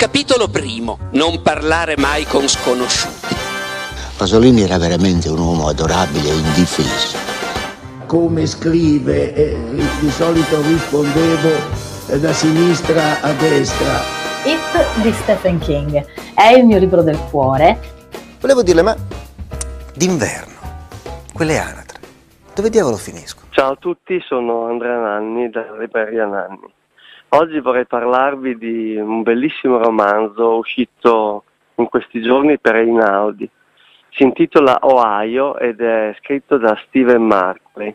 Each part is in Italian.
Capitolo primo. Non parlare mai con sconosciuti. Pasolini era veramente un uomo adorabile e indifeso. Come scrive, eh, di solito rispondevo eh, da sinistra a destra. It di Stephen King è il mio libro del cuore. Volevo dirle, ma d'inverno, quelle anatre, dove diavolo finiscono? Ciao a tutti, sono Andrea Nanni della libreria Nanni. Oggi vorrei parlarvi di un bellissimo romanzo uscito in questi giorni per Einaudi. Si intitola Ohio ed è scritto da Steven Markley.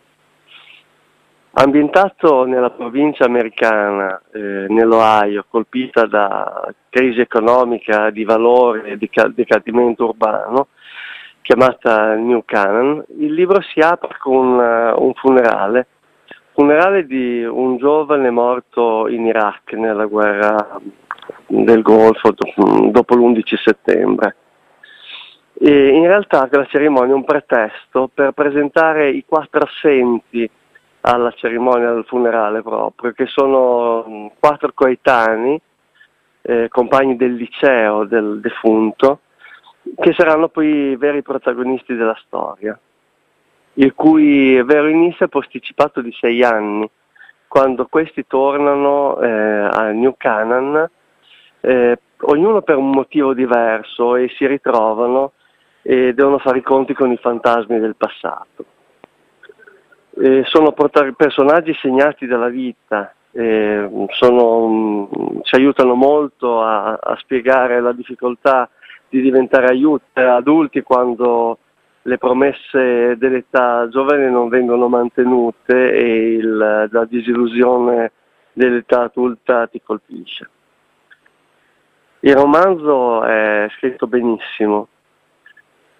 Ambientato nella provincia americana, eh, nell'Ohio, colpita da crisi economica, di valore e di decadimento urbano, chiamata New Canaan, il libro si apre con uh, un funerale funerale di un giovane morto in Iraq nella guerra del Golfo dopo l'11 settembre. E in realtà la cerimonia è un pretesto per presentare i quattro assenti alla cerimonia del funerale proprio, che sono quattro coetanei, eh, compagni del liceo del defunto, che saranno poi i veri protagonisti della storia il cui vero inizio è posticipato di sei anni, quando questi tornano eh, a New Canaan, eh, ognuno per un motivo diverso e si ritrovano e devono fare i conti con i fantasmi del passato. Eh, sono personaggi segnati dalla vita, sono, mh, ci aiutano molto a, a, spiegare la difficoltà di diventare aiuti, adulti quando le promesse dell'età giovane non vengono mantenute e il, la disillusione dell'età adulta ti colpisce. Il romanzo è scritto benissimo,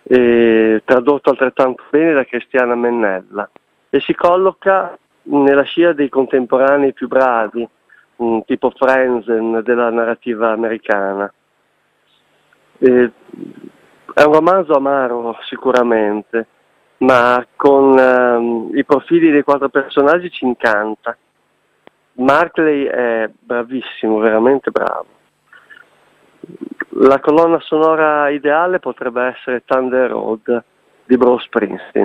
tradotto altrettanto bene da Cristiana Mennella e si colloca nella scia dei contemporanei più bravi, tipo Frenzen della narrativa americana. E è un romanzo amaro sicuramente, ma con um, i profili dei quattro personaggi ci incanta. Markley è bravissimo, veramente bravo. La colonna sonora ideale potrebbe essere Thunder Road di Bruce Springsteen.